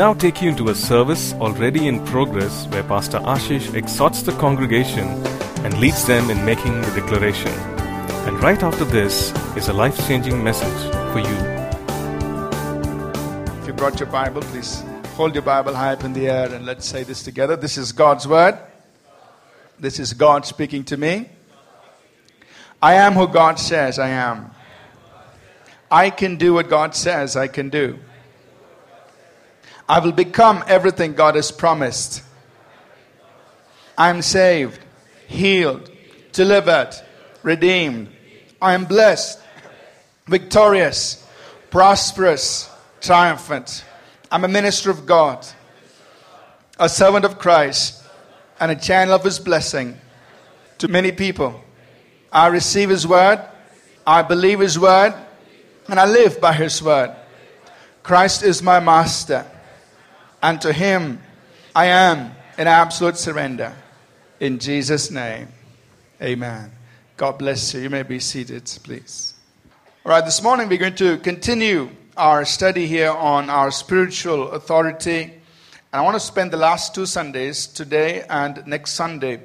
now take you into a service already in progress where Pastor Ashish exhorts the congregation and leads them in making the declaration. And right after this is a life changing message for you. If you brought your Bible, please hold your Bible high up in the air and let's say this together. This is God's Word. This is God speaking to me. I am who God says I am. I can do what God says I can do. I will become everything God has promised. I'm saved, healed, delivered, redeemed. I am blessed, victorious, prosperous, triumphant. I'm a minister of God, a servant of Christ, and a channel of His blessing to many people. I receive His word, I believe His word, and I live by His word. Christ is my master, and to Him I am in absolute surrender. In Jesus' name, amen. God bless you. You may be seated, please. All right, this morning we're going to continue our study here on our spiritual authority. And I want to spend the last two Sundays, today and next Sunday,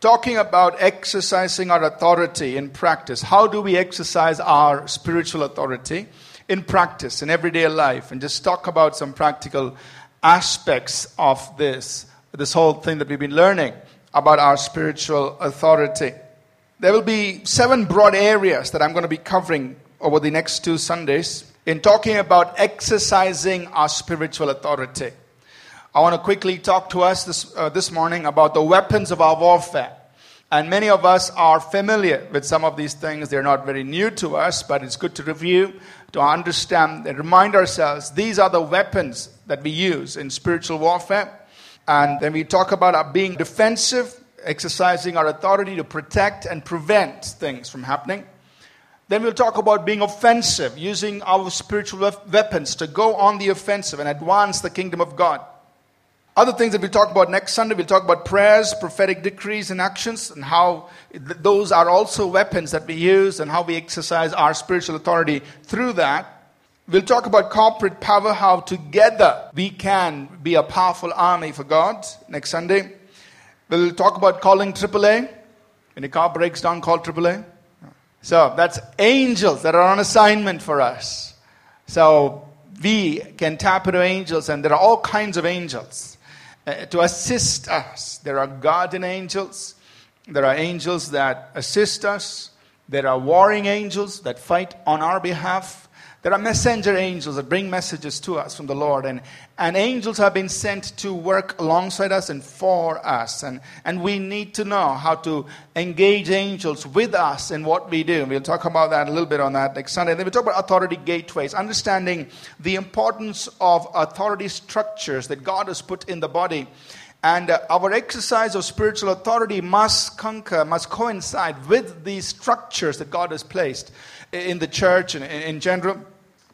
talking about exercising our authority in practice. How do we exercise our spiritual authority in practice, in everyday life? And just talk about some practical aspects of this, this whole thing that we've been learning about our spiritual authority. There will be seven broad areas that I'm going to be covering over the next two Sundays in talking about exercising our spiritual authority. I want to quickly talk to us this, uh, this morning about the weapons of our warfare. And many of us are familiar with some of these things. They're not very new to us, but it's good to review, to understand, and remind ourselves these are the weapons that we use in spiritual warfare. And then we talk about being defensive, exercising our authority to protect and prevent things from happening. Then we'll talk about being offensive, using our spiritual weapons to go on the offensive and advance the kingdom of God. Other things that we'll talk about next Sunday, we'll talk about prayers, prophetic decrees, and actions, and how those are also weapons that we use and how we exercise our spiritual authority through that. We'll talk about corporate power, how together we can be a powerful army for God next Sunday. We'll talk about calling AAA. When a car breaks down, call AAA. So that's angels that are on assignment for us. So we can tap into angels, and there are all kinds of angels Uh, to assist us. There are guardian angels, there are angels that assist us, there are warring angels that fight on our behalf. There are messenger angels that bring messages to us from the Lord, and, and angels have been sent to work alongside us and for us. And, and we need to know how to engage angels with us in what we do. We'll talk about that a little bit on that next Sunday. Then we'll talk about authority gateways, understanding the importance of authority structures that God has put in the body. And uh, our exercise of spiritual authority must conquer, must coincide with these structures that God has placed in the church and in general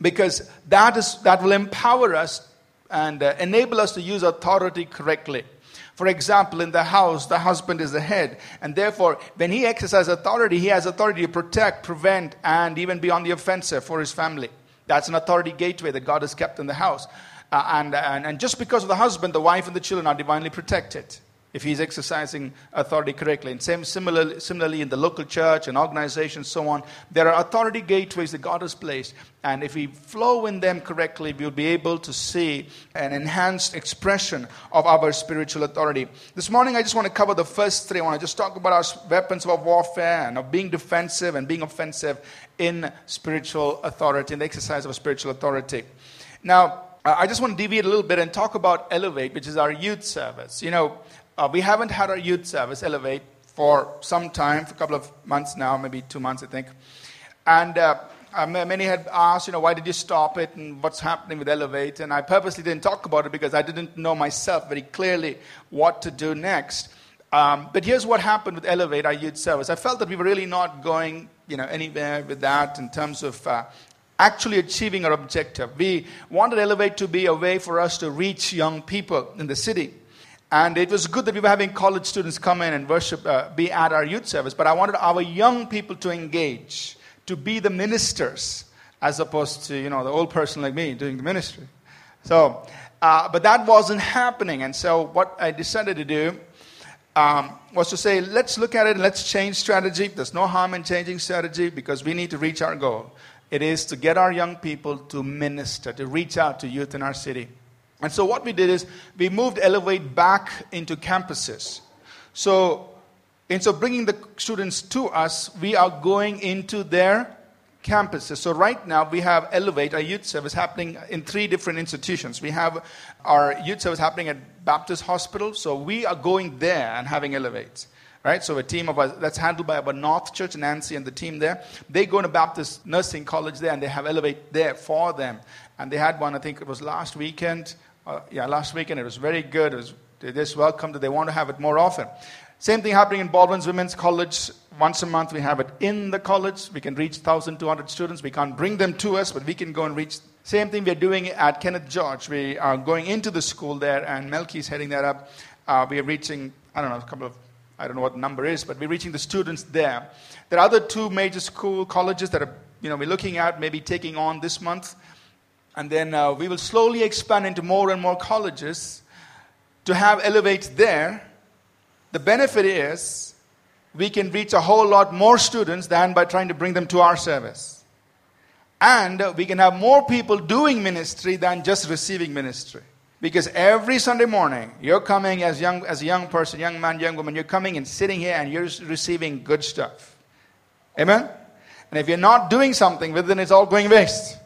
because that, is, that will empower us and uh, enable us to use authority correctly. For example, in the house, the husband is the head, and therefore, when he exercises authority, he has authority to protect, prevent, and even be on the offensive for his family. That's an authority gateway that God has kept in the house. Uh, and, and, and just because of the husband, the wife and the children are divinely protected if he's exercising authority correctly. And same, similarly, similarly, in the local church and organizations, so on, there are authority gateways that God has placed. And if we flow in them correctly, we'll be able to see an enhanced expression of our spiritual authority. This morning, I just want to cover the first three. I want to just talk about our weapons of warfare and of being defensive and being offensive in spiritual authority, in the exercise of spiritual authority. Now, I just want to deviate a little bit and talk about Elevate, which is our youth service. You know, uh, we haven't had our youth service, Elevate, for some time, for a couple of months now, maybe two months, I think. And uh, uh many had asked, you know, why did you stop it and what's happening with Elevate? And I purposely didn't talk about it because I didn't know myself very clearly what to do next. Um, but here's what happened with Elevate, our youth service. I felt that we were really not going, you know, anywhere with that in terms of uh, actually achieving our objective. We wanted Elevate to be a way for us to reach young people in the city. And it was good that we were having college students come in and worship, uh, be at our youth service. But I wanted our young people to engage, to be the ministers, as opposed to, you know, the old person like me doing the ministry. So, Uh, but that wasn't happening. And so, what I decided to do um, was to say, let's look at it let's change strategy. There's no harm in changing strategy because we need to reach our goal. It is to get our young people to minister, to reach out to youth in our city. And so, what we did is we moved Elevate back into campuses. So, instead of bringing the students to us, we are going into their campuses. So right now we have Elevate, our youth service happening in three different institutions. We have our youth service happening at Baptist Hospital. So we are going there and having Elevate. Right? So a team of us, that's handled by our North Church, Nancy and the team there. They go to Baptist Nursing College there and they have Elevate there for them. And they had one, I think it was last weekend. Uh, yeah, last weekend. It was very good. It was, they just welcomed it. They want to have it more often. Same thing happening in Baldwin's Women's College. Once a month, we have it in the college. We can reach 1,200 students. We can't bring them to us, but we can go and reach. Same thing we're doing at Kenneth George. We are going into the school there, and Melky's heading that up. Uh, we are reaching, I don't know, a couple of, I don't know what the number is, but we're reaching the students there. There are other two major school colleges that are, you know, we're looking at maybe taking on this month. And then uh, we will slowly expand into more and more colleges to have Elevate there the benefit is we can reach a whole lot more students than by trying to bring them to our service. And we can have more people doing ministry than just receiving ministry. Because every Sunday morning, you're coming as, young, as a young person, young man, young woman, you're coming and sitting here and you're receiving good stuff. Amen? And if you're not doing something with it, it's all going waste.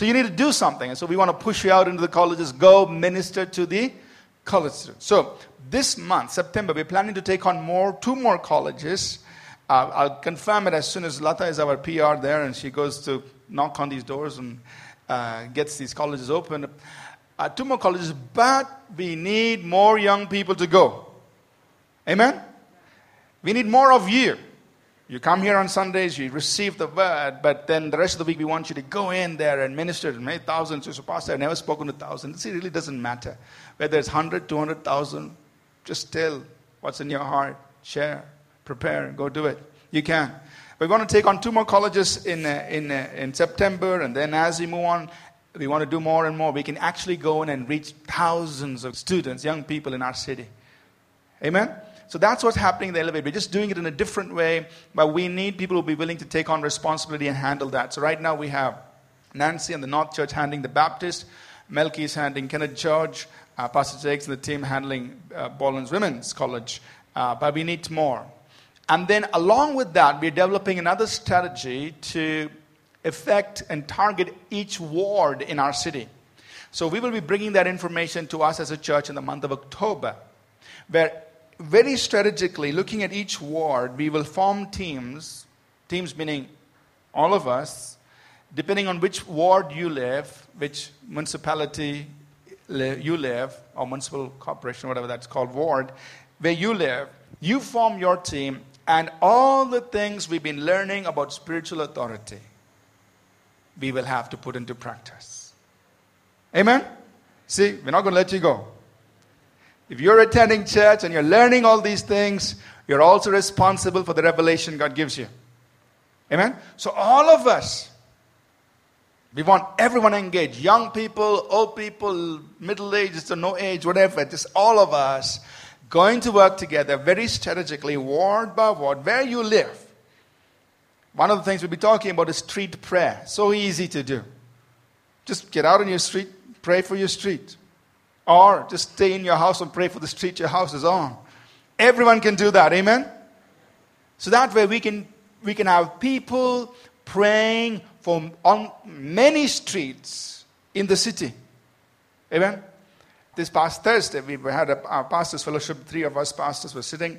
So you need to do something. And so we want to push you out into the colleges. Go minister to the college students. So this month, September, we're planning to take on more, two more colleges. Uh, I'll confirm it as soon as Lata is our PR there and she goes to knock on these doors and uh, gets these colleges open. Uh, two more colleges, but we need more young people to go. Amen? We need more of you. You come here on Sundays, you receive the word, but then the rest of the week we want you to go in there and minister to many thousands. So, Pastor, I've never spoken to thousands. It really doesn't matter. Whether it's 100, 200,000, just tell what's in your heart. Share, prepare, go do it. You can. We're going to take on two more colleges in, uh, in, uh, in September, and then as we move on, we want to do more and more. We can actually go in and reach thousands of students, young people in our city. Amen? So that's what's happening in the elevator. We're just doing it in a different way, but we need people who will be willing to take on responsibility and handle that. So right now we have Nancy and the North Church handling the Baptist, Melky is handling Kenneth George, uh, Pastor Jakes and the team handling uh, Baldwin's Women's College, uh, but we need more. And then along with that, we're developing another strategy to affect and target each ward in our city. So we will be bringing that information to us as a church in the month of October, where very strategically, looking at each ward, we will form teams, teams meaning all of us, depending on which ward you live, which municipality you live, or municipal corporation, whatever that's called, ward, where you live, you form your team, and all the things we've been learning about spiritual authority, we will have to put into practice. Amen? See, we're not going to let you go. If you're attending church and you're learning all these things, you're also responsible for the revelation God gives you. Amen? So, all of us, we want everyone engaged young people, old people, middle aged, or no age, whatever, just all of us going to work together very strategically, ward by ward, where you live. One of the things we'll be talking about is street prayer. So easy to do. Just get out on your street, pray for your street. Or just stay in your house and pray for the street your house is on. Everyone can do that. Amen? So that way we can, we can have people praying for on many streets in the city. Amen? This past Thursday, we had a, our pastors' fellowship. Three of us pastors were sitting.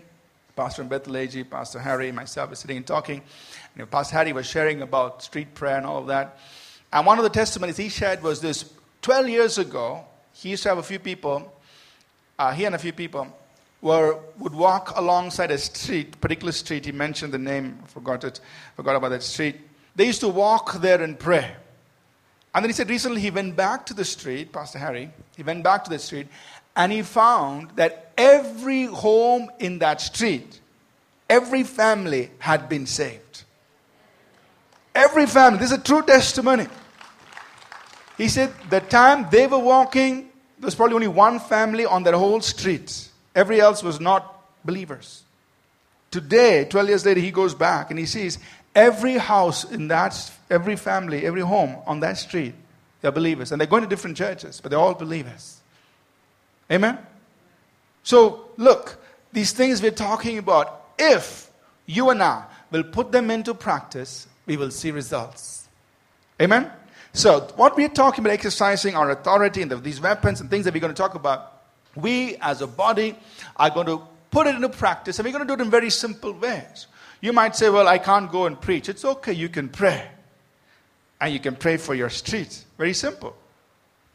Pastor Bethel Pastor Harry, myself were sitting and talking. And Pastor Harry was sharing about street prayer and all of that. And one of the testimonies he shared was this 12 years ago, he used to have a few people, uh, he and a few people, were, would walk alongside a street, particular street. He mentioned the name, forgot it, forgot about that street. They used to walk there and pray. And then he said recently he went back to the street, Pastor Harry, he went back to the street, and he found that every home in that street, every family had been saved. Every family. This is a true testimony. He said the time they were walking, There was probably only one family on that whole street. Every else was not believers. Today, 12 years later, he goes back and he sees every house in that, every family, every home on that street, they're believers. And they're going to different churches, but they're all believers. Amen? So, look, these things we're talking about, if you and I will put them into practice, we will see results. Amen? So, what we're talking about exercising our authority and the, these weapons and things that we're going to talk about, we as a body are going to put it into practice, and we're going to do it in very simple ways. You might say, Well, I can't go and preach. It's okay, you can pray. And you can pray for your street. Very simple.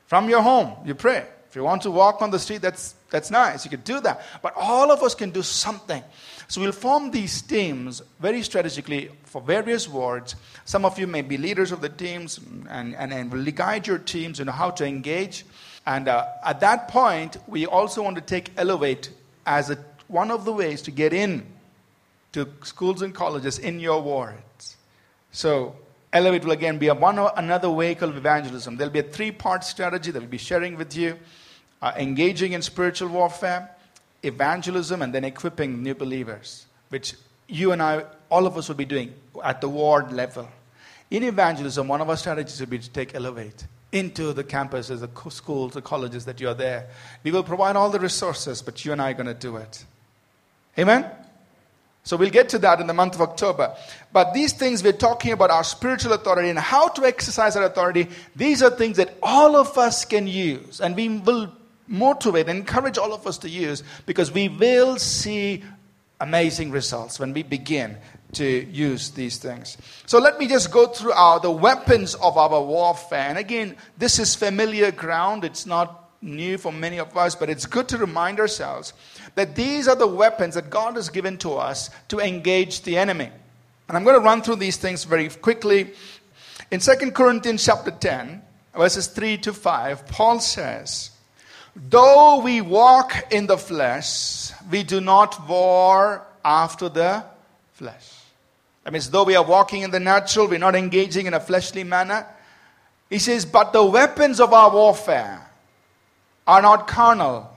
From your home, you pray. If you want to walk on the street, that's, that's nice. You can do that. But all of us can do something. So we'll form these teams very strategically for various wards. Some of you may be leaders of the teams and, and, and will guide your teams in how to engage. And uh, at that point, we also want to take Elevate as a one of the ways to get in to schools and colleges in your wards. So, Elevate will again be a one another vehicle of evangelism. There'll be a three part strategy that we'll be sharing with you uh, engaging in spiritual warfare, evangelism, and then equipping new believers, which you and I, all of us, will be doing at the ward level. In evangelism, one of our strategies will be to take Elevate into the campuses, the schools, the colleges that you're there. We will provide all the resources, but you and I are going to do it. Amen? So we'll get to that in the month of October. But these things we're talking about our spiritual authority and how to exercise our authority, these are things that all of us can use. And we will motivate and encourage all of us to use because we will see amazing results when we begin to use these things. So let me just go through our, the weapons of our warfare. And again, this is familiar ground. It's not new for many of us, but it's good to remind ourselves that these are the weapons that God has given to us to engage the enemy. And I'm going to run through these things very quickly. In 2 Corinthians chapter 10, verses 3 to 5, Paul says, Though we walk in the flesh, we do not war after the flesh. That means, though we are walking in the natural, we're not engaging in a fleshly manner. He says, But the weapons of our warfare are not carnal,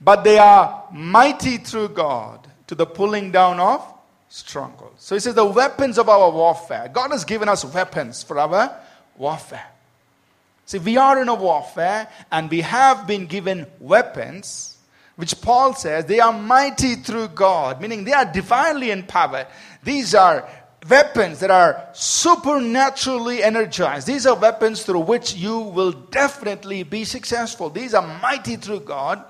but they are mighty through God to the pulling down of strongholds. So he says, the weapons of our warfare. God has given us weapons for our warfare. See, we are in a warfare and we have been given weapons, which Paul says they are mighty through God, meaning they are divinely empowered. These are weapons that are supernaturally energized. These are weapons through which you will definitely be successful. These are mighty through God,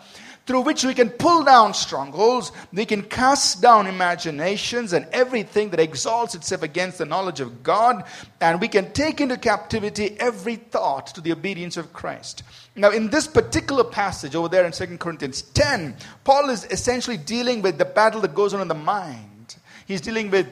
through which we can pull down strongholds, we can cast down imaginations and everything that exalts itself against the knowledge of God, and we can take into captivity every thought to the obedience of Christ. Now, in this particular passage over there in 2 Corinthians 10, Paul is essentially dealing with the battle that goes on in the mind. He's dealing with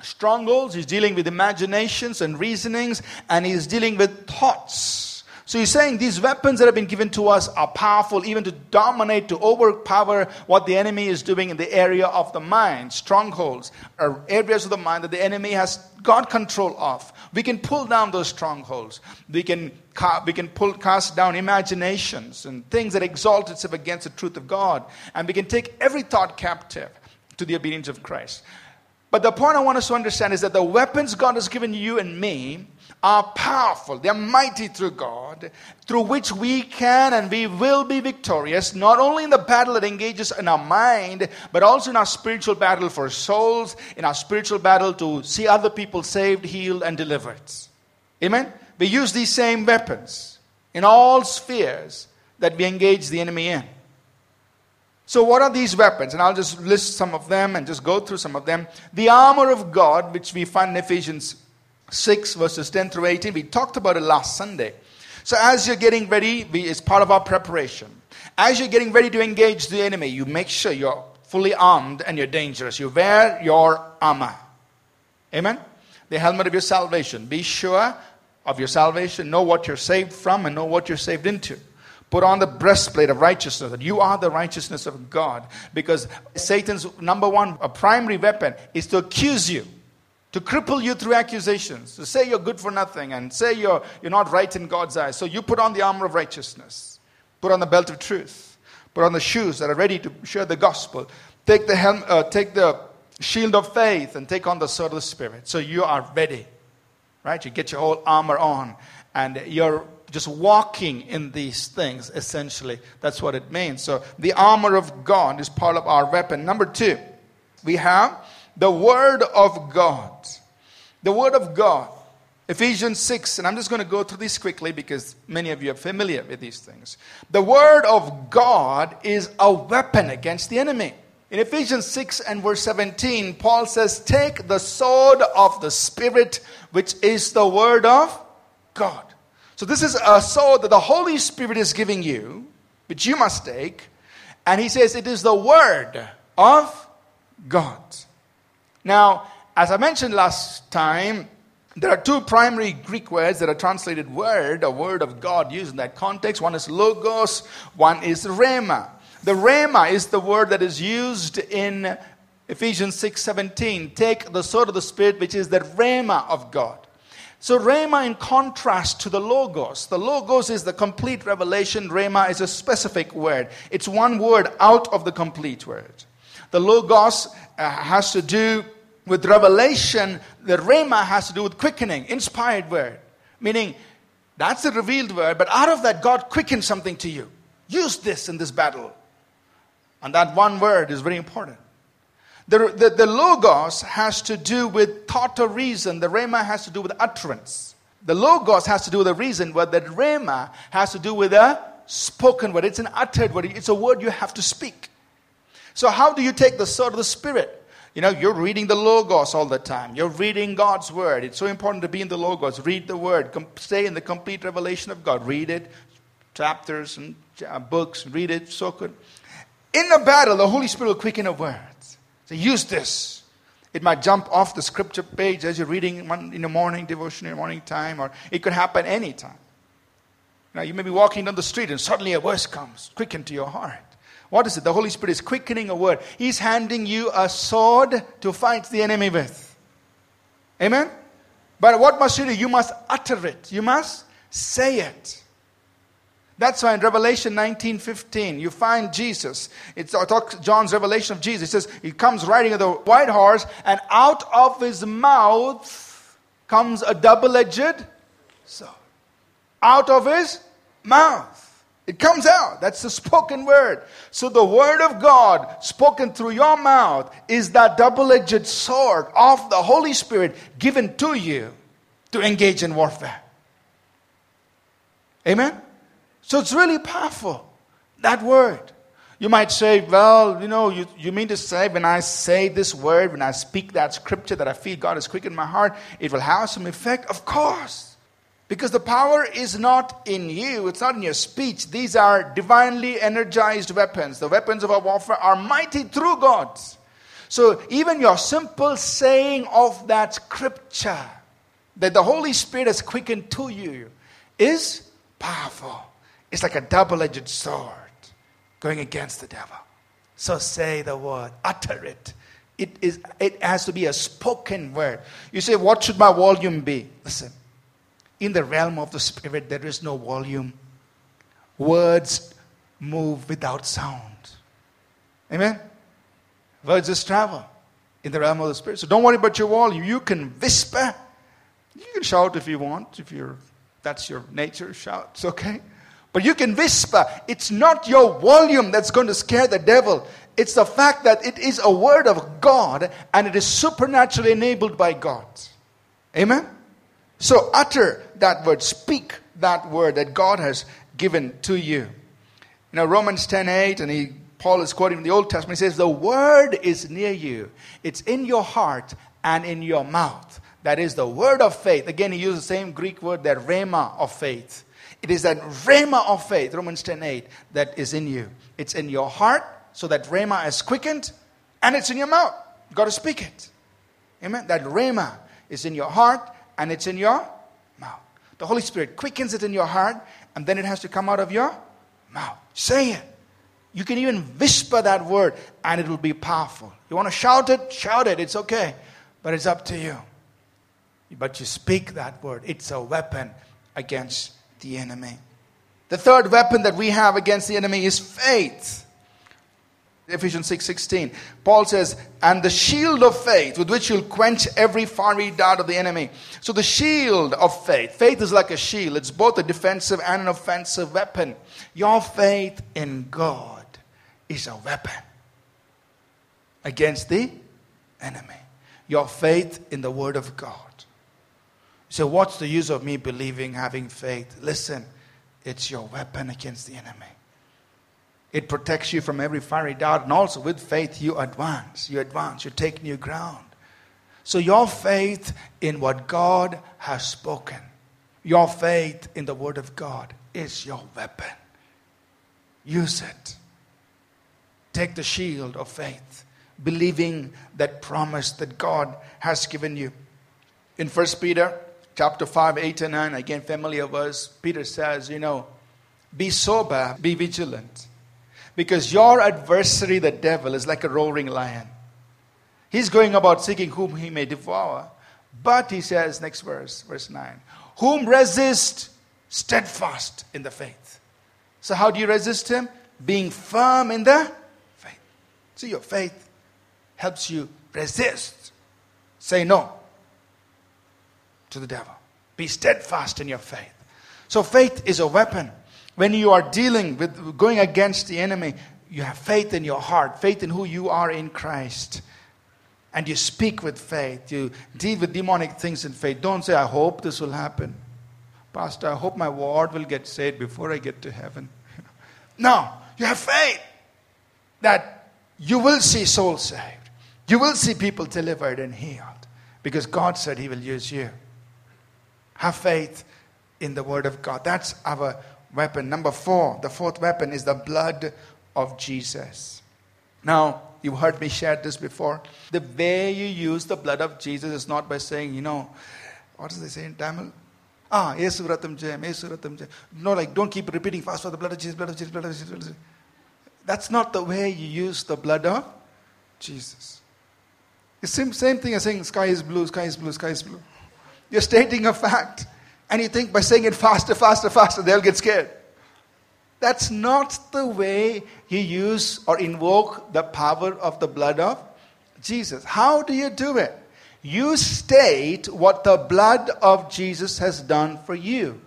strongholds, he's dealing with imaginations and reasonings, and he's dealing with thoughts. So he's saying these weapons that have been given to us are powerful even to dominate, to overpower what the enemy is doing in the area of the mind. Strongholds are areas of the mind that the enemy has got control of. We can pull down those strongholds. We can, we can pull, cast down imaginations and things that exalt itself against the truth of God. And we can take every thought captive to the obedience of Christ. But the point I want us to understand is that the weapons God has given you and me are powerful. They're mighty through God, through which we can and we will be victorious, not only in the battle that engages in our mind, but also in our spiritual battle for souls, in our spiritual battle to see other people saved, healed, and delivered. Amen? We use these same weapons in all spheres that we engage the enemy in. So, what are these weapons? And I'll just list some of them and just go through some of them. The armor of God, which we find in Ephesians 6, verses 10 through 18. We talked about it last Sunday. So, as you're getting ready, we, it's part of our preparation. As you're getting ready to engage the enemy, you make sure you're fully armed and you're dangerous. You wear your armor. Amen? The helmet of your salvation. Be sure of your salvation. Know what you're saved from and know what you're saved into. Put on the breastplate of righteousness, that you are the righteousness of God. Because Satan's number one, primary weapon is to accuse you, to cripple you through accusations, to say you're good for nothing and say you're, you're not right in God's eyes. So you put on the armor of righteousness. Put on the belt of truth. Put on the shoes that are ready to share the gospel. Take the helm, uh, take the shield of faith and take on the sword of the spirit. So you are ready, right? You get your whole armor on, and you're just walking in these things. Essentially, that's what it means. So the armor of God is part of our weapon. Number two, we have the word of God. The word of God. Ephesians 6, and I'm just going to go through this quickly because many of you are familiar with these things. The Word of God is a weapon against the enemy. In Ephesians 6 and verse 17, Paul says, Take the sword of the Spirit, which is the Word of God. So, this is a sword that the Holy Spirit is giving you, which you must take. And he says, It is the Word of God. Now, as I mentioned last time, there are two primary Greek words that are translated word, a word of God used in that context. One is logos, one is rhema. The rhema is the word that is used in Ephesians 6:17. Take the sword of the spirit which is the rhema of God. So rhema in contrast to the logos. The logos is the complete revelation, rhema is a specific word. It's one word out of the complete word. The logos uh, has to do with revelation, the rhema has to do with quickening, inspired word. Meaning, that's the revealed word, but out of that, God quickens something to you. Use this in this battle. And that one word is very important. The, the, the logos has to do with thought or reason, the rhema has to do with utterance. The logos has to do with the reason, but the rhema has to do with a spoken word. It's an uttered word, it's a word you have to speak. So, how do you take the sword of the Spirit? You know, you're reading the Logos all the time. You're reading God's Word. It's so important to be in the Logos. Read the Word. Com- stay in the complete revelation of God. Read it, chapters and uh, books. Read it. So good. In the battle, the Holy Spirit will quicken your words. So use this. It might jump off the scripture page as you're reading in the morning devotion, in the morning time, or it could happen anytime. Now, you may be walking down the street and suddenly a verse comes, quicken to your heart. What is it? The Holy Spirit is quickening a word. He's handing you a sword to fight the enemy with. Amen? But what must you do? You must utter it. You must say it. That's why in Revelation 19:15 you find Jesus. It's John's revelation of Jesus. It says he comes riding on the white horse, and out of his mouth comes a double-edged sword. Out of his mouth. It comes out. That's the spoken word. So the word of God spoken through your mouth is that double edged sword of the Holy Spirit given to you to engage in warfare. Amen? So it's really powerful, that word. You might say, well, you know, you, you mean to say when I say this word, when I speak that scripture that I feel God has quickened my heart, it will have some effect? Of course. Because the power is not in you, it's not in your speech. These are divinely energized weapons. The weapons of our warfare are mighty through God. So even your simple saying of that scripture that the Holy Spirit has quickened to you is powerful. It's like a double edged sword going against the devil. So say the word, utter it. It, is, it has to be a spoken word. You say, What should my volume be? Listen, in the realm of the Spirit, there is no volume. Words move without sound. Amen? Words just travel in the realm of the Spirit. So don't worry about your volume. You can whisper. You can shout if you want, if you're that's your nature, shout. It's okay. But you can whisper. It's not your volume that's going to scare the devil. It's the fact that it is a word of God and it is supernaturally enabled by God. Amen? So utter that word, speak that word that God has given to you. You know, Romans 10 8, and he, Paul is quoting from the Old Testament. He says, The word is near you, it's in your heart and in your mouth. That is the word of faith. Again, he uses the same Greek word, that rhema of faith. It is that rhema of faith, Romans 10 8, that is in you. It's in your heart, so that rhema is quickened, and it's in your mouth. You've got to speak it. Amen. That rhema is in your heart and it's in your mouth. The Holy Spirit quickens it in your heart, and then it has to come out of your mouth. Say it. You can even whisper that word, and it will be powerful. You want to shout it? Shout it. It's okay. But it's up to you. But you speak that word, it's a weapon against the enemy. The third weapon that we have against the enemy is faith. Ephesians 6:16. Paul says, "And the shield of faith with which you'll quench every fiery dart of the enemy." So the shield of faith. Faith is like a shield. It's both a defensive and an offensive weapon. Your faith in God is a weapon against the enemy. Your faith in the word of God. So what's the use of me believing, having faith? Listen, it's your weapon against the enemy. It protects you from every fiery dart. And also, with faith, you advance. You advance. You take new ground. So, your faith in what God has spoken, your faith in the Word of God is your weapon. Use it. Take the shield of faith, believing that promise that God has given you. In 1 Peter chapter 5, 8 and 9, again, familiar verse, Peter says, you know, be sober, be vigilant. Because your adversary, the devil, is like a roaring lion. He's going about seeking whom he may devour. But he says, next verse, verse 9, whom resist steadfast in the faith. So, how do you resist him? Being firm in the faith. See, your faith helps you resist. Say no to the devil. Be steadfast in your faith. So, faith is a weapon. When you are dealing with going against the enemy, you have faith in your heart, faith in who you are in Christ. And you speak with faith. You deal with demonic things in faith. Don't say, I hope this will happen. Pastor, I hope my ward will get saved before I get to heaven. no, you have faith that you will see souls saved. You will see people delivered and healed because God said He will use you. Have faith in the Word of God. That's our weapon. Number four, the fourth weapon is the blood of Jesus. Now, you've heard me share this before. The way you use the blood of Jesus is not by saying, you know, what does they say in Tamil? Ah, Yesu Ratam Jayam, Yesu Ratam Jayam. No, like, don't keep repeating fast for the blood of Jesus, blood of Jesus, blood of Jesus, blood of Jesus. That's not the way you use the blood of Jesus. It's the same thing as saying sky is blue, sky is blue, sky is blue. You're stating a fact. And you think by saying it faster, faster, faster, they'll get scared. That's not the way you use or invoke the power of the blood of Jesus. How do you do it? You state what the blood of Jesus has done for you.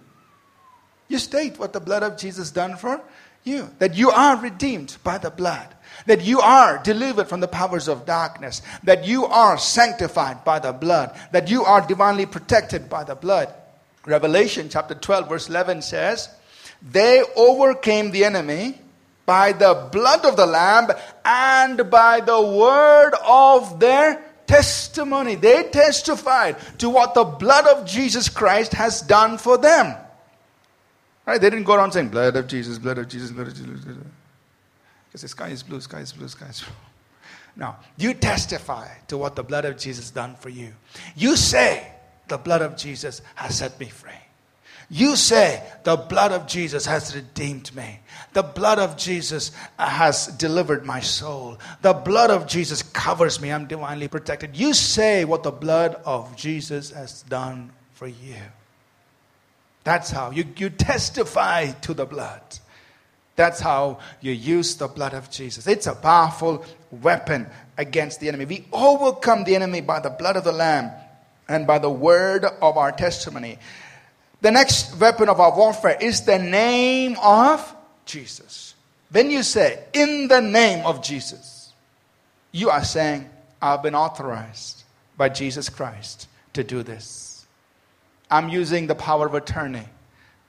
You state what the blood of Jesus done for you. That you are redeemed by the blood. That you are delivered from the powers of darkness. That you are sanctified by the blood. That you are divinely protected by the blood. Revelation chapter 12, verse 11 says, They overcame the enemy by the blood of the Lamb and by the word of their testimony. They testified to what the blood of Jesus Christ has done for them. Right? They didn't go around saying, Blood of Jesus, blood of Jesus, blood of Jesus. Because the sky is blue, sky is blue, sky is blue. Now, you testify to what the blood of Jesus done for you. You say, the blood of Jesus has set me free. You say, the blood of Jesus has redeemed me. The blood of Jesus has delivered my soul. The blood of Jesus covers me. I'm divinely protected. You say what the blood of Jesus has done for you. That's how you, you testify to the blood. That's how you use the blood of Jesus. It's a powerful weapon against the enemy. We overcome the enemy by the blood of the Lamb and by the word of our testimony. The next weapon of our warfare is the name of Jesus. When you say, in the name of Jesus, you are saying, I've been authorized by Jesus Christ to do this. I'm using the power of attorney,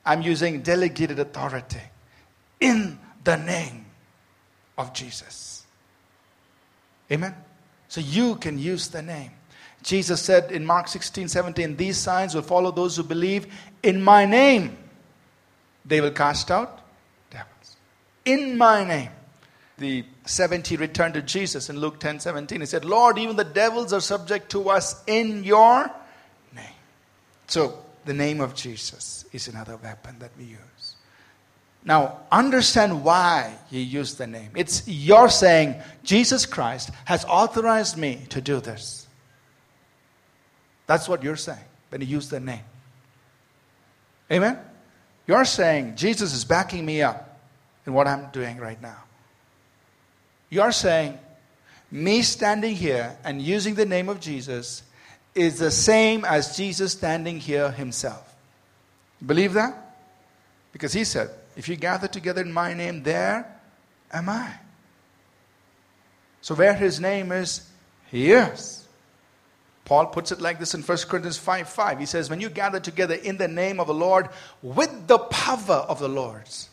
I'm using delegated authority in the name of Jesus. Amen? So you can use the name. Jesus said in Mark 16, 17, These signs will follow those who believe in my name. They will cast out devils. In my name. The 70 returned to Jesus in Luke 10, 17. He said, Lord, even the devils are subject to us in your name. So, the name of Jesus is another weapon that we use. Now, understand why he used the name. It's you're saying, Jesus Christ has authorized me to do this. That's what you're saying when you use the name. Amen? You're saying Jesus is backing me up in what I'm doing right now. You're saying me standing here and using the name of Jesus is the same as Jesus standing here himself. Believe that? Because he said, If you gather together in my name, there am I. So, where his name is, he is. Paul puts it like this in 1 Corinthians 5 5. He says, When you gather together in the name of the Lord with the power of the Lord's.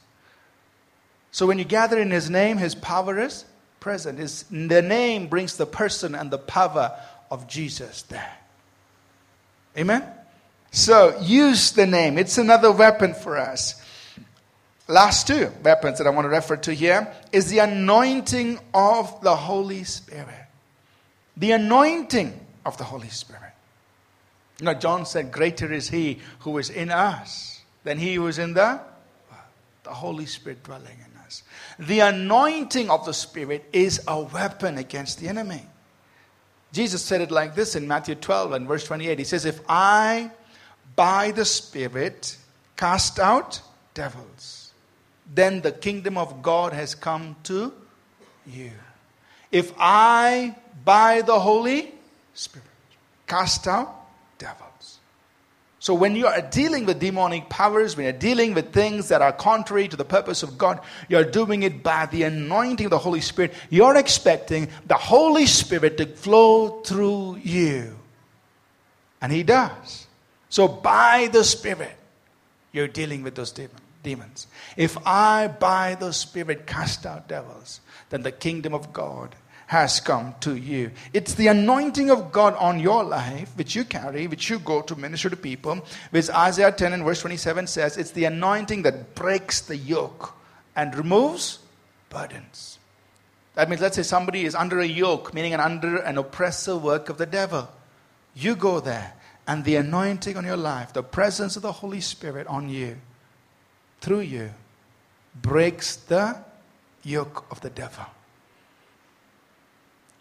So, when you gather in his name, his power is present. His, the name brings the person and the power of Jesus there. Amen? So use the name. It's another weapon for us. Last two weapons that I want to refer to here is the anointing of the Holy Spirit. The anointing of the Holy Spirit. Know, John said, Greater is he who is in us than he who is in the the Holy Spirit dwelling in us. The anointing of the Spirit is a weapon against the enemy. Jesus said it like this in Matthew 12 and verse 28. He says, If I by the Spirit cast out devils, then the kingdom of God has come to you. If I by the Holy Spirit cast out devils. So when you are dealing with demonic powers, when you're dealing with things that are contrary to the purpose of God, you're doing it by the anointing of the Holy Spirit. You're expecting the Holy Spirit to flow through you. And He does. So by the Spirit, you're dealing with those demons. If I by the Spirit cast out devils, then the kingdom of God has come to you. It's the anointing of God on your life, which you carry, which you go to minister to people, which Isaiah 10 and verse 27 says it's the anointing that breaks the yoke and removes burdens. That means, let's say somebody is under a yoke, meaning an under an oppressive work of the devil. You go there, and the anointing on your life, the presence of the Holy Spirit on you, through you, breaks the yoke of the devil.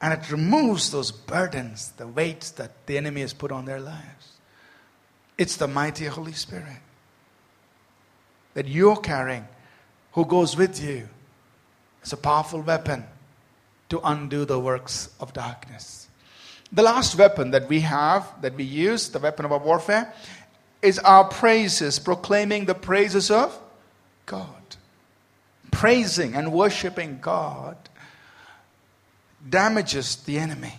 And it removes those burdens, the weights that the enemy has put on their lives. It's the mighty Holy Spirit that you're carrying, who goes with you. It's a powerful weapon to undo the works of darkness. The last weapon that we have, that we use, the weapon of our warfare, is our praises, proclaiming the praises of God. Praising and worshiping God damages the enemy.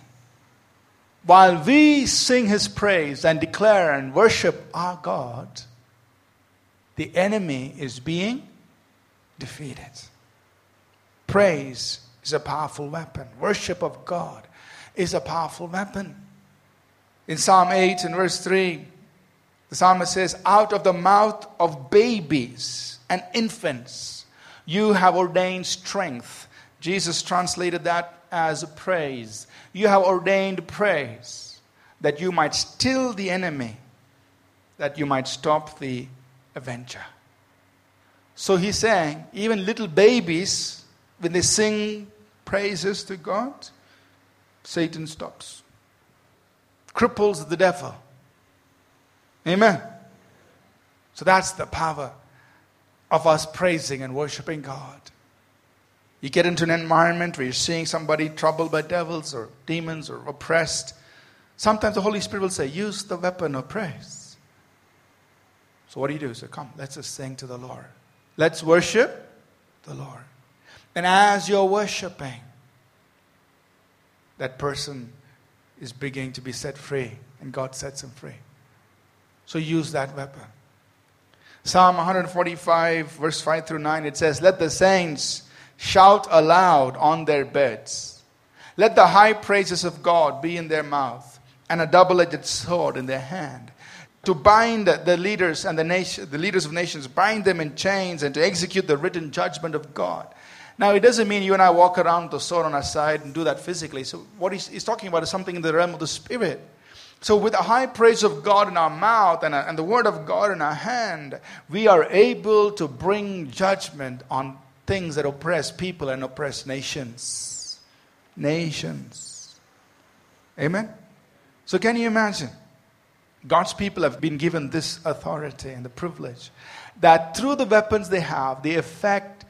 While we sing his praise and declare and worship our God, the enemy is being defeated. Praise is a powerful weapon. Worship of God is a powerful weapon. In Psalm 8 and verse 3, the psalmist says, Out of the mouth of babies and infants, you have ordained strength. Jesus translated that as praise. You have ordained praise that you might still the enemy, that you might stop the avenger. So he's saying, even little babies, when they sing praises to God, Satan stops, cripples the devil. Amen. So that's the power of us praising and worshiping God. You get into an environment where you're seeing somebody troubled by devils or demons or oppressed. Sometimes the Holy Spirit will say, use the weapon of praise. So what do you do? So come, let's just sing to the Lord. Let's worship the Lord. And as you're worshiping, that person is beginning to be set free, and God sets him free. So use that weapon. Psalm 145, verse 5 through 9, it says, Let the saints shout aloud on their beds. Let the high praises of God be in their mouth and a double edged sword in their hand. To bind the leaders and the, nation, the leaders of nations, bind them in chains and to execute the written judgment of God. Now, it doesn't mean you and I walk around with the sword on our side and do that physically. So, what he's, he's talking about is something in the realm of the spirit. So, with the high praise of God in our mouth and, uh, and the word of God in our hand, we are able to bring judgment on things that oppress people and oppress nations. Nations. Amen? So, can you imagine God's people have been given this authority and the privilege that through the weapons they have, they affect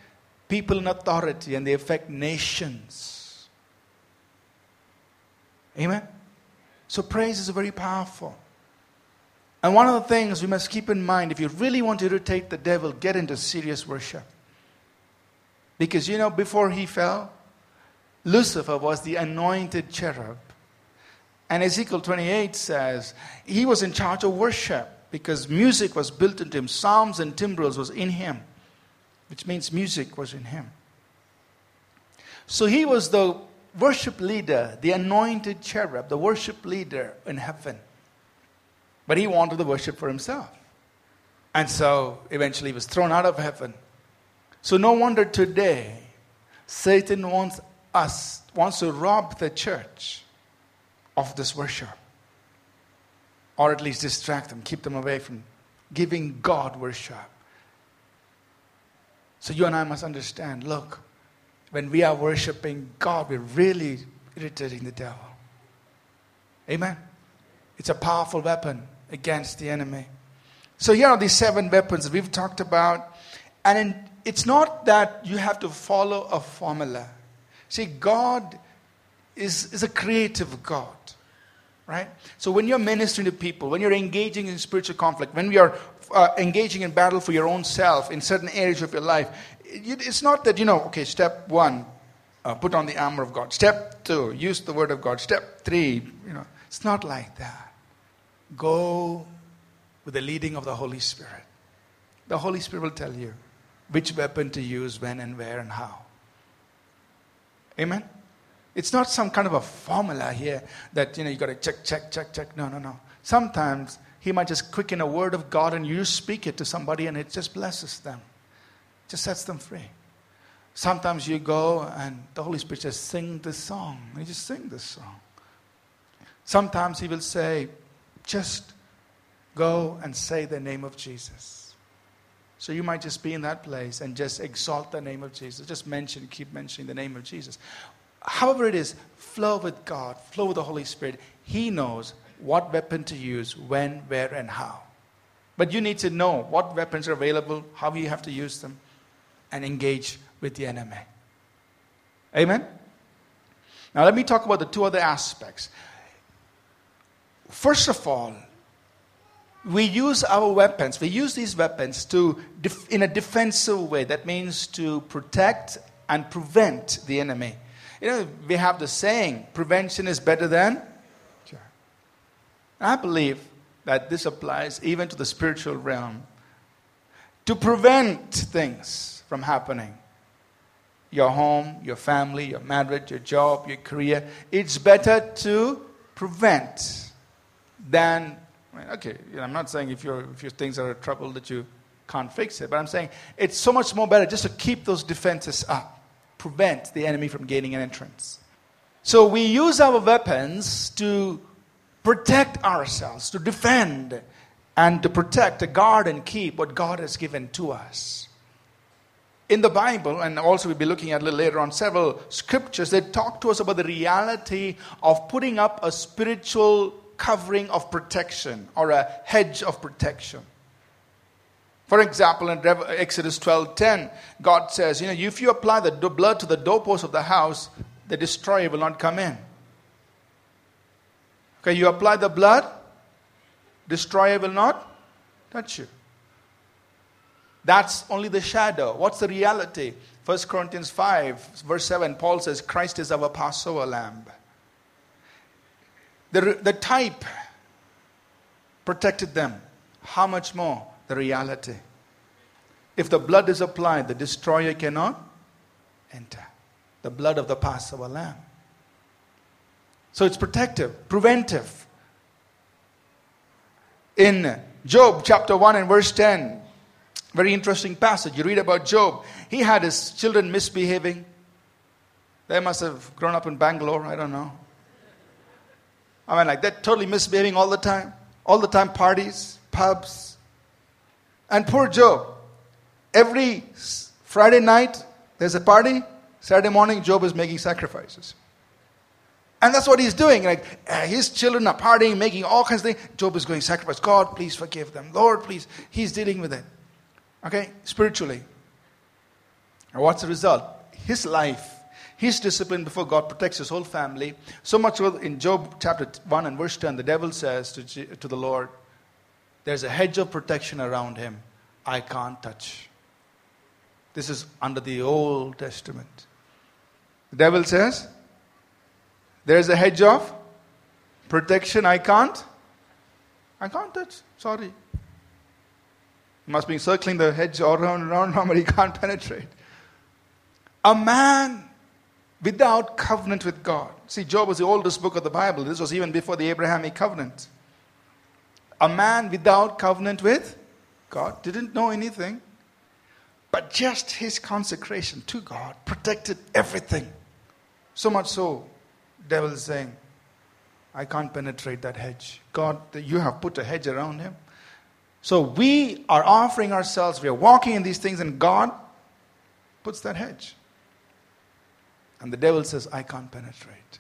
people in authority and they affect nations. Amen? So, praise is very powerful. And one of the things we must keep in mind if you really want to irritate the devil, get into serious worship. Because you know, before he fell, Lucifer was the anointed cherub. And Ezekiel 28 says he was in charge of worship because music was built into him. Psalms and timbrels was in him, which means music was in him. So he was the worship leader, the anointed cherub, the worship leader in heaven. But he wanted the worship for himself. And so eventually he was thrown out of heaven. So no wonder today Satan wants us, wants to rob the church of this worship. Or at least distract them, keep them away from giving God worship. So you and I must understand look, when we are worshiping God, we're really irritating the devil. Amen. It's a powerful weapon against the enemy. So here are these seven weapons we've talked about. And in, it's not that you have to follow a formula. See, God is, is a creative God. Right? So when you're ministering to people, when you're engaging in spiritual conflict, when we are uh, engaging in battle for your own self in certain areas of your life, it, it's not that, you know, okay, step one, uh, put on the armor of God. Step two, use the word of God. Step three, you know, it's not like that. Go with the leading of the Holy Spirit. The Holy Spirit will tell you which weapon to use, when and where and how. Amen? It's not some kind of a formula here that, you know, you got to check, check, check, check. No, no, no. Sometimes he might just quicken a word of God and you speak it to somebody and it just blesses them, just sets them free. Sometimes you go and the Holy Spirit says, sing this song. And you just sing this song. Sometimes he will say, just go and say the name of Jesus. So you might just be in that place and just exalt the name of Jesus. Just mention, keep mentioning the name of Jesus however it is, flow with God, flow with the Holy Spirit. He knows what weapon to use, when, where, and how. But you need to know what weapons are available, how you have to use them, and engage with the enemy. Amen? Now, let me talk about the two other aspects. First of all, we use our weapons, we use these weapons to, in a defensive way. That means to protect and prevent the enemy. You know, we have the saying, prevention is better than cure. I believe that this applies even to the spiritual realm. To prevent things from happening, your home, your family, your marriage, your job, your career, it's better to prevent than okay, you know, I'm not saying if, your if your things are trouble that you can't fix it, but I'm saying it's so much more better just to keep those defenses up prevent the enemy from gaining an entrance. So we use our weapons to protect ourselves, to defend, and to protect, to guard and keep what God has given to us. In the Bible, and also we'll be looking at a little later on several scriptures that talk to us about the reality of putting up a spiritual covering of protection or a hedge of protection. For example, in Exodus 12:10, God says, you know, if you apply the blood to the doorpost of the house, the destroyer will not come in. Okay, you apply the blood, destroyer will not touch you. That's only the shadow. What's the reality? 1 Corinthians 5, verse 7, Paul says, Christ is our Passover lamb. The, the type protected them. How much more? the reality. If the blood is applied, the destroyer cannot enter. The blood of the Passover lamb. So it's protective, preventive. In Job chapter 1 and verse 10, very interesting passage. You read about Job. He had his children misbehaving. They must have grown up in Bangalore, I don't know. I mean, like they're totally misbehaving all the time. All the time, parties, pubs, and poor Job. Every Friday night, there's a party. Saturday morning, Job is making sacrifices. And that's what he's doing. Like uh, his children are partying, making all kinds of things. Job is going sacrifice. God, please forgive them. Lord, please. He's dealing with it. Okay, spiritually. And what's the result? His life, his discipline before God protects his whole family. So much in Job chapter 1 and verse 10, the devil says to, to the Lord, There's a hedge of protection around him I can't touch. This is under the Old Testament. The devil says, There's a hedge of protection I can't. I can't touch. Sorry. He must be circling the hedge all around and around, around, but he can't penetrate. A man without covenant with God. See, Job was the oldest book of the Bible. This was even before the Abrahamic covenant. A man without covenant with God didn't know anything, but just his consecration to God protected everything. So much so, devil is saying, I can't penetrate that hedge. God, you have put a hedge around him. So we are offering ourselves, we are walking in these things, and God puts that hedge. And the devil says, I can't penetrate.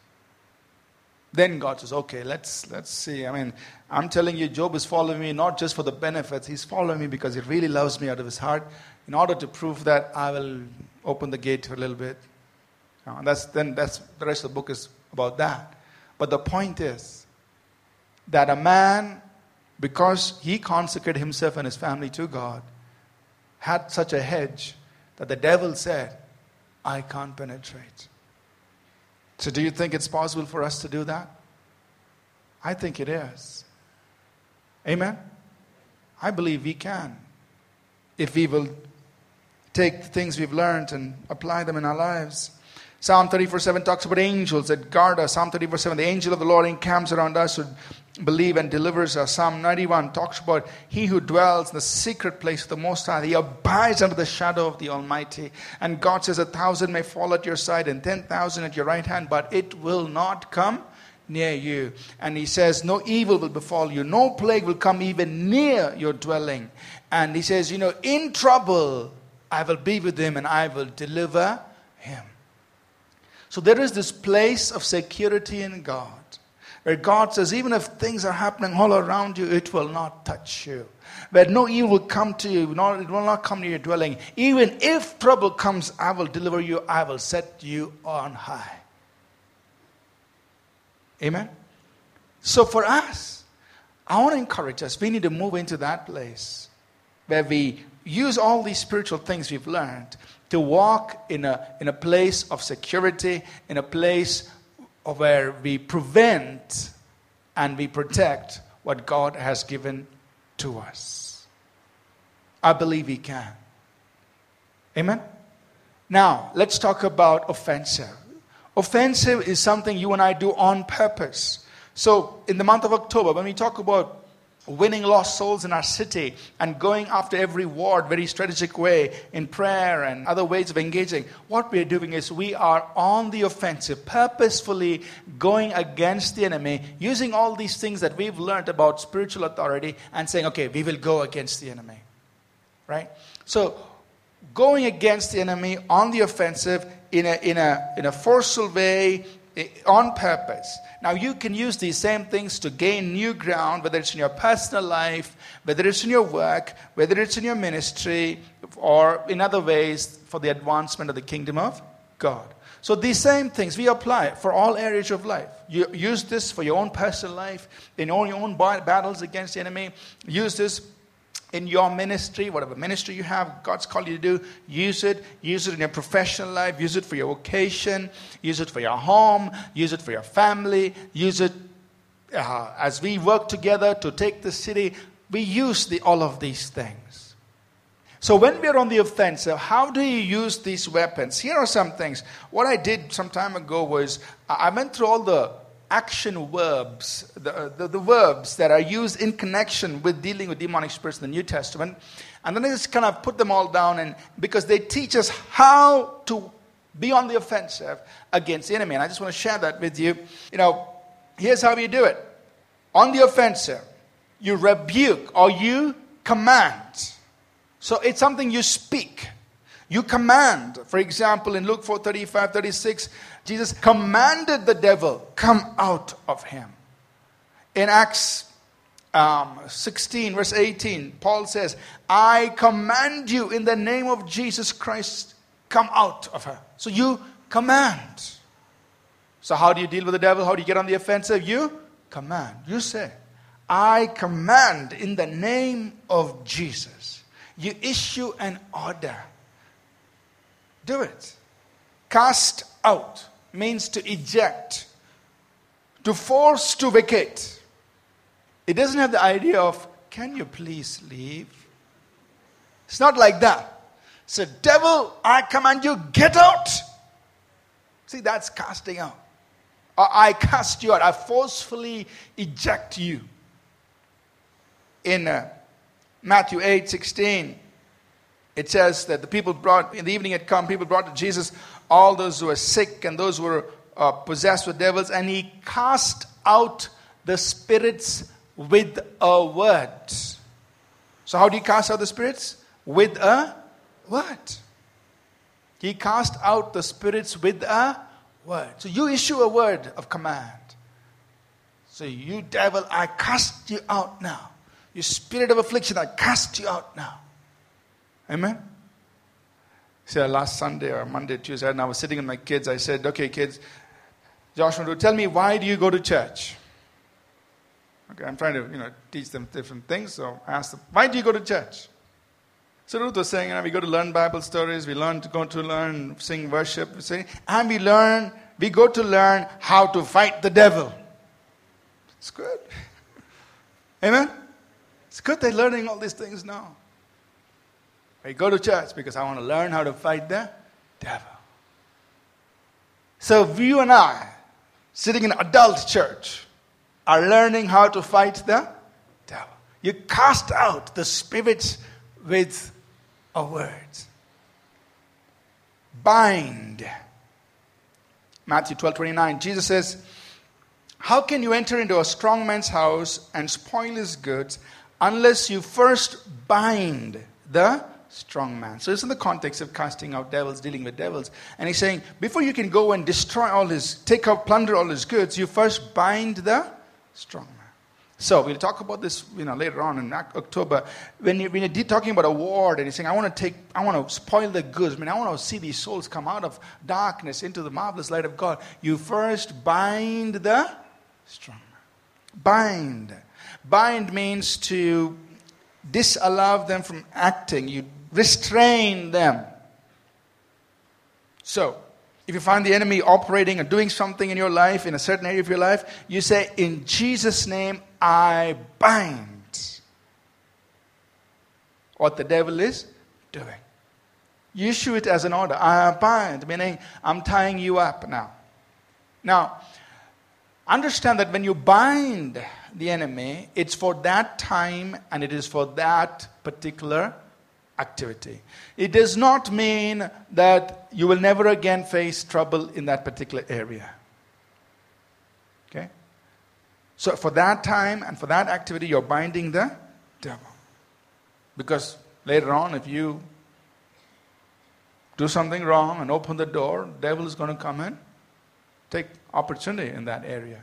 Then God says, okay, let's, let's see. I mean, I'm telling you, Job is following me not just for the benefits, he's following me because he really loves me out of his heart. In order to prove that, I will open the gate a little bit. And that's, then that's, the rest of the book is about that. But the point is that a man, because he consecrated himself and his family to God, had such a hedge that the devil said, I can't penetrate. So, do you think it's possible for us to do that? I think it is. Amen? I believe we can. If we will take the things we've learned and apply them in our lives. Psalm 34 7 talks about angels that guard us. Psalm 34 7, the angel of the Lord encamps around us who believe and delivers us. Psalm 91 talks about he who dwells in the secret place of the Most High. He abides under the shadow of the Almighty. And God says, A thousand may fall at your side and ten thousand at your right hand, but it will not come near you. And he says, No evil will befall you, no plague will come even near your dwelling. And he says, You know, in trouble I will be with him and I will deliver him. So there is this place of security in God where God says, even if things are happening all around you, it will not touch you. Where no evil will come to you, it will not come to your dwelling. Even if trouble comes, I will deliver you, I will set you on high. Amen? So for us, I want to encourage us, we need to move into that place where we use all these spiritual things we've learned to walk in a, in a place of security, in a place of where we prevent and we protect what God has given to us. I believe He can. Amen? Now, let's talk about offensive. Offensive is something you and I do on purpose. So, in the month of October, when we talk about winning lost souls in our city and going after every ward very strategic way in prayer and other ways of engaging. What we're doing is we are on the offensive purposefully going against the enemy using all these things that we've learned about spiritual authority and saying okay we will go against the enemy. Right? So going against the enemy on the offensive in a, in a, in a forceful way on purpose. Now, you can use these same things to gain new ground, whether it's in your personal life, whether it's in your work, whether it's in your ministry, or in other ways for the advancement of the kingdom of God. So, these same things we apply for all areas of life. You use this for your own personal life, in all your own battles against the enemy. Use this in your ministry, whatever ministry you have, God's called you to do, use it. Use it in your professional life, use it for your vocation, use it for your home, use it for your family, use it uh, as we work together to take the city. We use the, all of these things. So when we're on the offensive, how do you use these weapons? Here are some things. What I did some time ago was I went through all the action verbs, the, uh, the, the, verbs that are used in connection with dealing with demonic spirits in the New Testament. And then I just kind of put them all down and because they teach us how to be on the offensive against the enemy. And I just want to share that with you. You know, here's how you do it. On the offensive, you rebuke or you command. So it's something you speak. You command. For example, in Luke 4 35, 36, Jesus commanded the devil, come out of him. In Acts um, 16, verse 18, Paul says, I command you in the name of Jesus Christ, come out of her. So you command. So, how do you deal with the devil? How do you get on the offensive? You command. You say, I command in the name of Jesus. You issue an order. Do it. Cast out means to eject, to force to vacate. It doesn't have the idea of, can you please leave? It's not like that. So, devil, I command you, get out. See, that's casting out. I cast you out. I forcefully eject you. In uh, Matthew 8 16, it says that the people brought, in the evening had come, people brought to Jesus all those who were sick and those who were uh, possessed with devils, and he cast out the spirits with a word. So, how do you cast out the spirits? With a word. He cast out the spirits with a word. So, you issue a word of command. So, you devil, I cast you out now. You spirit of affliction, I cast you out now. Amen? So last Sunday or Monday, Tuesday, and I was sitting with my kids. I said, okay, kids, Joshua, tell me, why do you go to church? Okay, I'm trying to, you know, teach them different things. So I asked them, why do you go to church? So Ruth was saying, you know, we go to learn Bible stories, we learn to go to learn, sing worship, sing and we learn, we go to learn how to fight the devil. It's good. Amen? It's good they're learning all these things now. I go to church because I want to learn how to fight the devil. So you and I, sitting in adult church, are learning how to fight the devil. You cast out the spirits with a word. Bind. Matthew 12 29. Jesus says, How can you enter into a strong man's house and spoil his goods unless you first bind the strong man. So it's in the context of casting out devils, dealing with devils. And he's saying, before you can go and destroy all his, take out, plunder all his goods, you first bind the strong man. So we'll talk about this, you know, later on in October. When, you, when you're talking about a ward and you're saying, I want to take, I want to spoil the goods. I mean, I want to see these souls come out of darkness into the marvelous light of God. You first bind the strong man. Bind. Bind means to disallow them from acting. You restrain them. So, if you find the enemy operating or doing something in your life, in a certain area of your life, you say, In Jesus' name, I bind what the devil is doing. You issue it as an order. I bind, meaning I'm tying you up now. Now, understand that when you bind the enemy, it's for that time and it is for that particular activity. It does not mean that you will never again face trouble in that particular area. Okay? So, for that time and for that activity, you're binding the devil. Because later on, if you do something wrong and open the door, devil is going to come in, take opportunity in that area.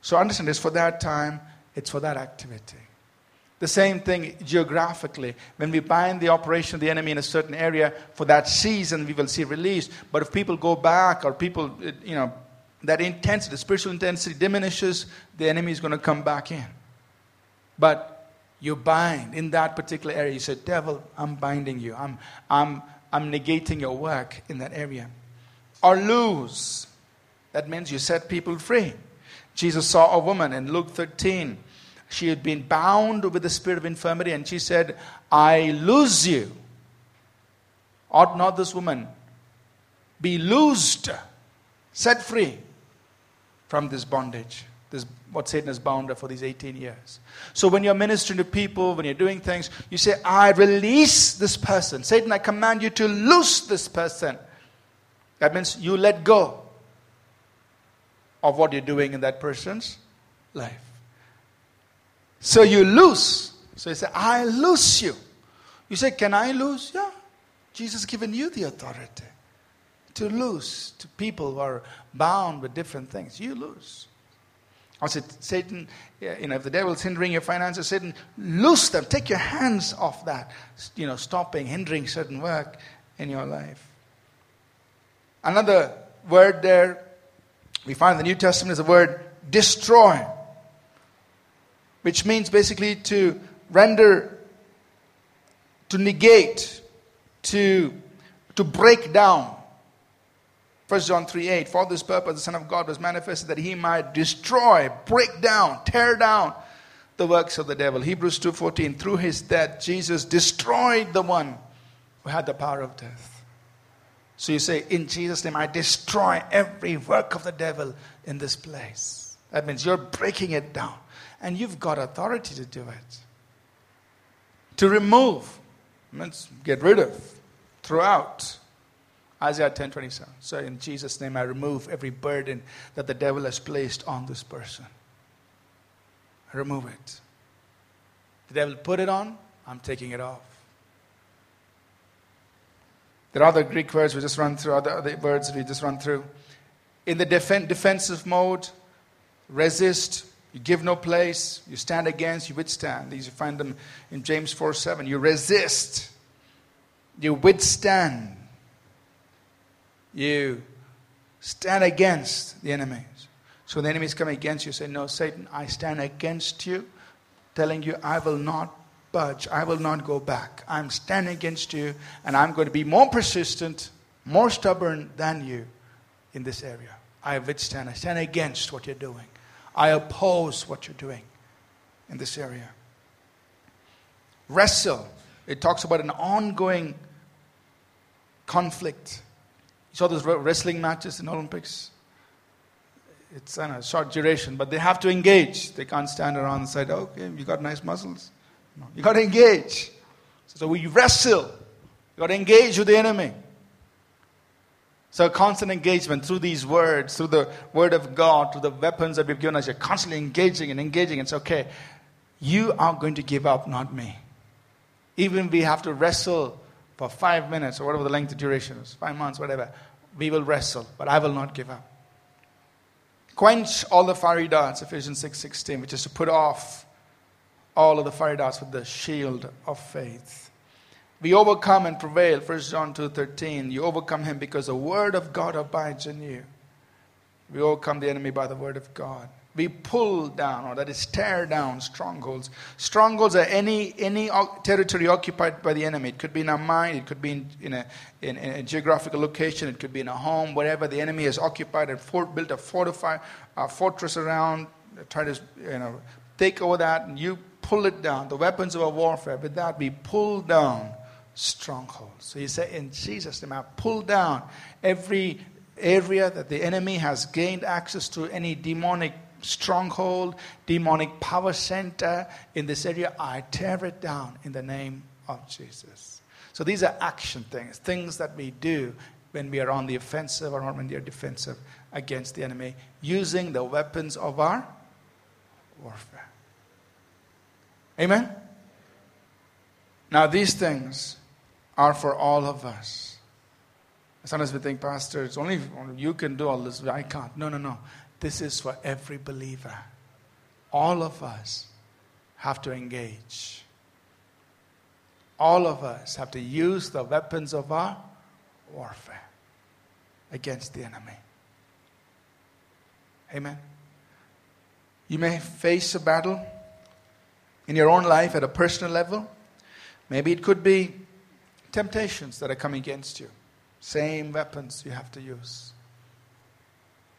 So understand it's for that time, it's for that activity. The same thing geographically. When we bind the operation of the enemy in a certain area, for that season we will see release. But if people go back or people, you know, that intensity, spiritual intensity diminishes, the enemy is going to come back in. But you bind in that particular area. You say, Devil, I'm binding you. I'm, I'm, I'm negating your work in that area. Or loose. That means you set people free. Jesus saw a woman in Luke 13 she had been bound with the spirit of infirmity, and she said, I lose you. Ought not this woman be loosed, set free from this bondage? This what Satan has bound her for these 18 years. So when you're ministering to people, when you're doing things, you say, I release this person. Satan, I command you to loose this person. That means you let go of what you're doing in that person's life. So you lose. So you say, I lose you. You say, Can I lose? Yeah. Jesus given you the authority to lose to people who are bound with different things. You lose. I said, Satan, you know, if the devil's hindering your finances, Satan, loose them. Take your hands off that. You know, stopping, hindering certain work in your life. Another word there we find in the New Testament is the word destroy, which means basically to render, to negate, to, to break down. 1 John 3 8, for this purpose the Son of God was manifested that he might destroy, break down, tear down the works of the devil. Hebrews 2:14 through his death Jesus destroyed the one who had the power of death. So you say in Jesus name I destroy every work of the devil in this place. That means you're breaking it down and you've got authority to do it. To remove let's get rid of, throughout. out. Isaiah 10:27. So in Jesus' name I remove every burden that the devil has placed on this person. Remove it. The devil put it on, I'm taking it off. There are other Greek words we just run through, other, other words we just run through. In the defen- defensive mode, resist, you give no place, you stand against, you withstand. These you find them in James 4 7. You resist, you withstand, you stand against the enemies. So the enemies coming against you, say, No, Satan, I stand against you, telling you I will not budge, I will not go back. I'm standing against you, and I'm going to be more persistent, more stubborn than you in this area. I withstand, I stand against what you're doing. I oppose what you're doing in this area. Wrestle. It talks about an ongoing conflict. You saw those wrestling matches in Olympics? It's a short duration, but they have to engage. They can't stand around and say, okay, you got nice muscles. No, you got to engage. So we wrestle. You got to engage with the enemy. So, constant engagement through these words, through the word of God, through the weapons that we've given us, you're constantly engaging and engaging. It's okay. You are going to give up, not me. Even if we have to wrestle for five minutes or whatever the length of duration is, five months, whatever, we will wrestle, but I will not give up. Quench all the fiery darts, Ephesians 6 16, which is to put off all of the fiery darts with the shield of faith. We overcome and prevail. 1 John 2:13. You overcome him because the word of God abides in you. We overcome the enemy by the word of God. We pull down, or that is tear down strongholds. Strongholds are any, any territory occupied by the enemy. It could be in our mind, it could be in, in, a, in, in a geographical location, it could be in a home, wherever the enemy has occupied and fort, built a fortified a fortress around, try to you know, take over that, and you pull it down. The weapons of our warfare, with that, we pull down strongholds. So you say, in Jesus' name, I pull down every area that the enemy has gained access to, any demonic stronghold, demonic power center in this area, I tear it down in the name of Jesus. So these are action things, things that we do when we are on the offensive or when we are defensive against the enemy, using the weapons of our warfare. Amen? Now, these things are for all of us. Sometimes we think, Pastor, it's only you can do all this. I can't. No, no, no. This is for every believer. All of us have to engage. All of us have to use the weapons of our warfare against the enemy. Amen. You may face a battle in your own life at a personal level. Maybe it could be temptations that are coming against you. Same weapons you have to use.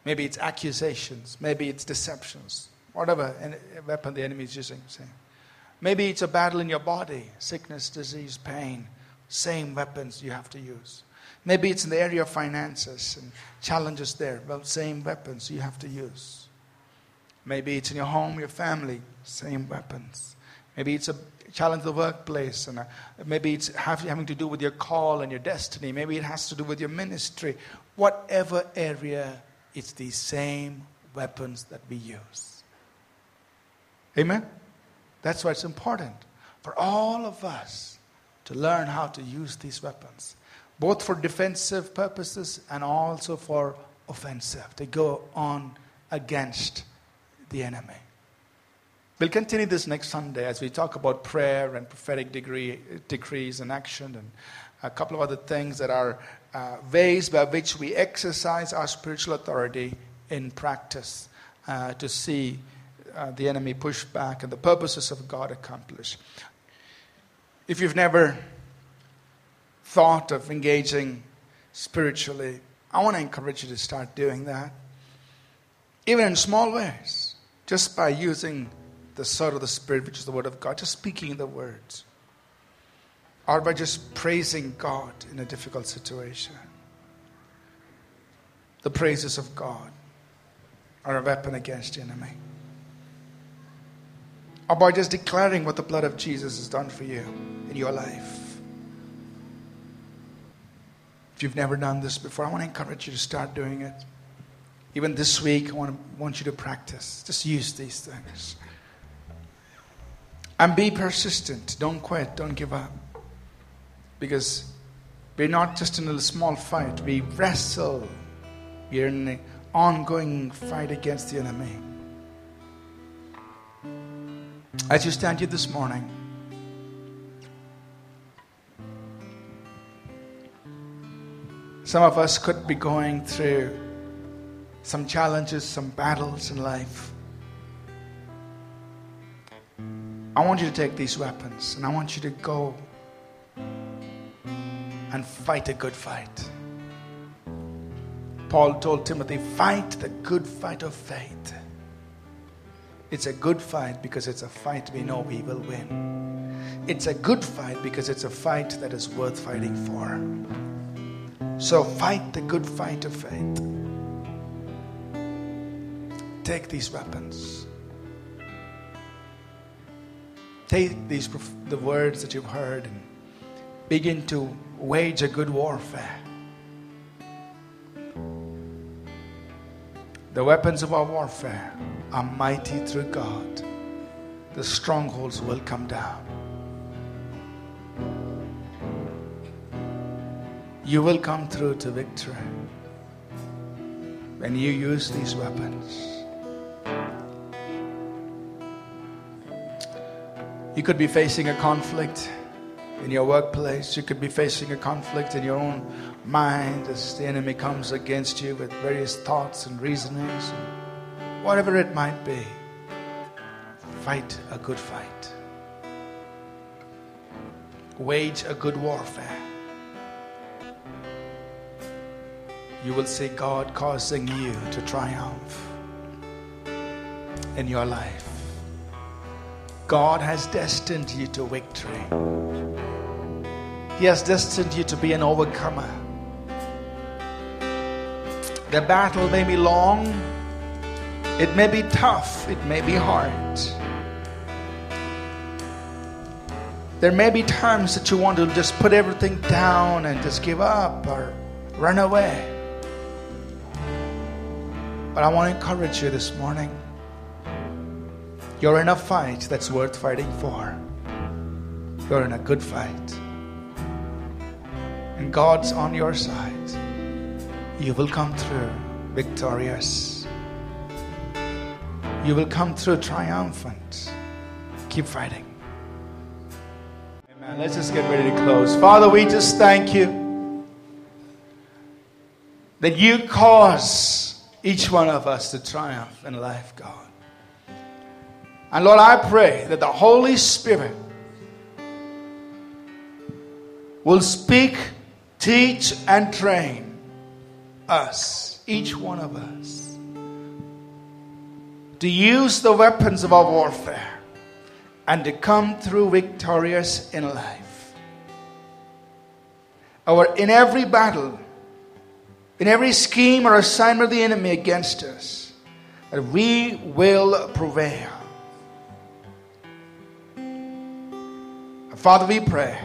Maybe it's accusations, maybe it's deceptions, whatever weapon the enemy is using. Same. Maybe it's a battle in your body sickness, disease, pain. Same weapons you have to use. Maybe it's in the area of finances and challenges there. Well, same weapons you have to use. Maybe it's in your home, your family, same weapons. Maybe it's a challenge the workplace, and uh, maybe it's having to do with your call and your destiny. Maybe it has to do with your ministry. Whatever area, it's the same weapons that we use. Amen? That's why it's important for all of us to learn how to use these weapons, both for defensive purposes and also for offensive, to go on against the enemy. We'll continue this next Sunday as we talk about prayer and prophetic degree, decrees and action and a couple of other things that are uh, ways by which we exercise our spiritual authority in practice uh, to see uh, the enemy push back and the purposes of God accomplished. If you've never thought of engaging spiritually, I want to encourage you to start doing that. Even in small ways, just by using the sword of the Spirit, which is the Word of God, just speaking the words, or by just praising God in a difficult situation. The praises of God are a weapon against the enemy. Or by just declaring what the blood of Jesus has done for you in your life. If you've never done this before, I want to encourage you to start doing it. Even this week, I want, to, want you to practice. Just use these things. And be persistent. Don't quit. Don't give up. Because we're not just in a small fight, we wrestle. We're in an ongoing fight against the enemy. As you stand here this morning, some of us could be going through some challenges, some battles in life. I want you to take these weapons and I want you to go and fight a good fight. Paul told Timothy, fight the good fight of faith. It's a good fight because it's a fight we know we will win. It's a good fight because it's a fight that is worth fighting for. So fight the good fight of faith. Take these weapons. Take these the words that you've heard and begin to wage a good warfare. The weapons of our warfare are mighty through God. The strongholds will come down. You will come through to victory when you use these weapons. You could be facing a conflict in your workplace. You could be facing a conflict in your own mind as the enemy comes against you with various thoughts and reasonings. Whatever it might be, fight a good fight. Wage a good warfare. You will see God causing you to triumph in your life. God has destined you to victory. He has destined you to be an overcomer. The battle may be long, it may be tough, it may be hard. There may be times that you want to just put everything down and just give up or run away. But I want to encourage you this morning. You're in a fight that's worth fighting for. You're in a good fight and God's on your side, you will come through victorious. You will come through triumphant. Keep fighting. Amen. Let's just get ready to close. Father, we just thank you that you cause each one of us to triumph in life, God. And Lord, I pray that the Holy Spirit will speak Teach and train us, each one of us, to use the weapons of our warfare and to come through victorious in life. Our, in every battle, in every scheme or assignment of the enemy against us, that we will prevail. Father, we pray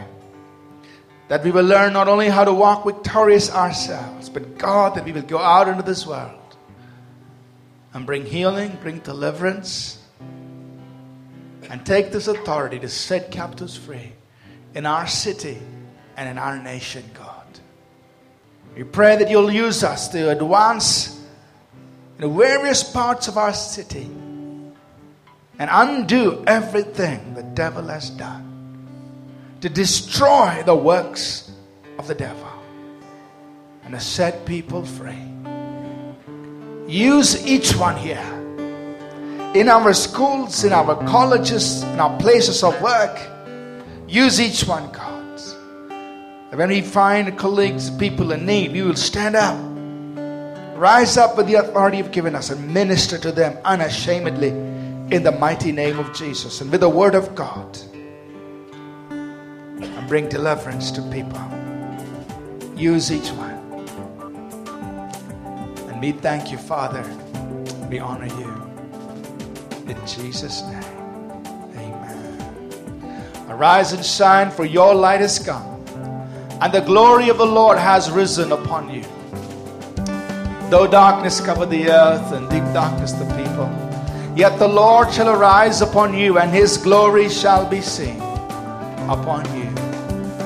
that we will learn not only how to walk victorious ourselves, but God, that we will go out into this world and bring healing, bring deliverance, and take this authority to set captives free in our city and in our nation, God. We pray that you'll use us to advance in the various parts of our city and undo everything the devil has done to destroy the works of the devil and to set people free. Use each one here in our schools, in our colleges, in our places of work. Use each one, God. When we find colleagues, people in need, we will stand up, rise up with the authority you've given us, and minister to them unashamedly in the mighty name of Jesus and with the word of God. Bring deliverance to people. Use each one. And we thank you, Father. We honor you. In Jesus' name. Amen. Arise and shine, for your light has come, and the glory of the Lord has risen upon you. Though darkness cover the earth and deep darkness the people, yet the Lord shall arise upon you, and his glory shall be seen upon you.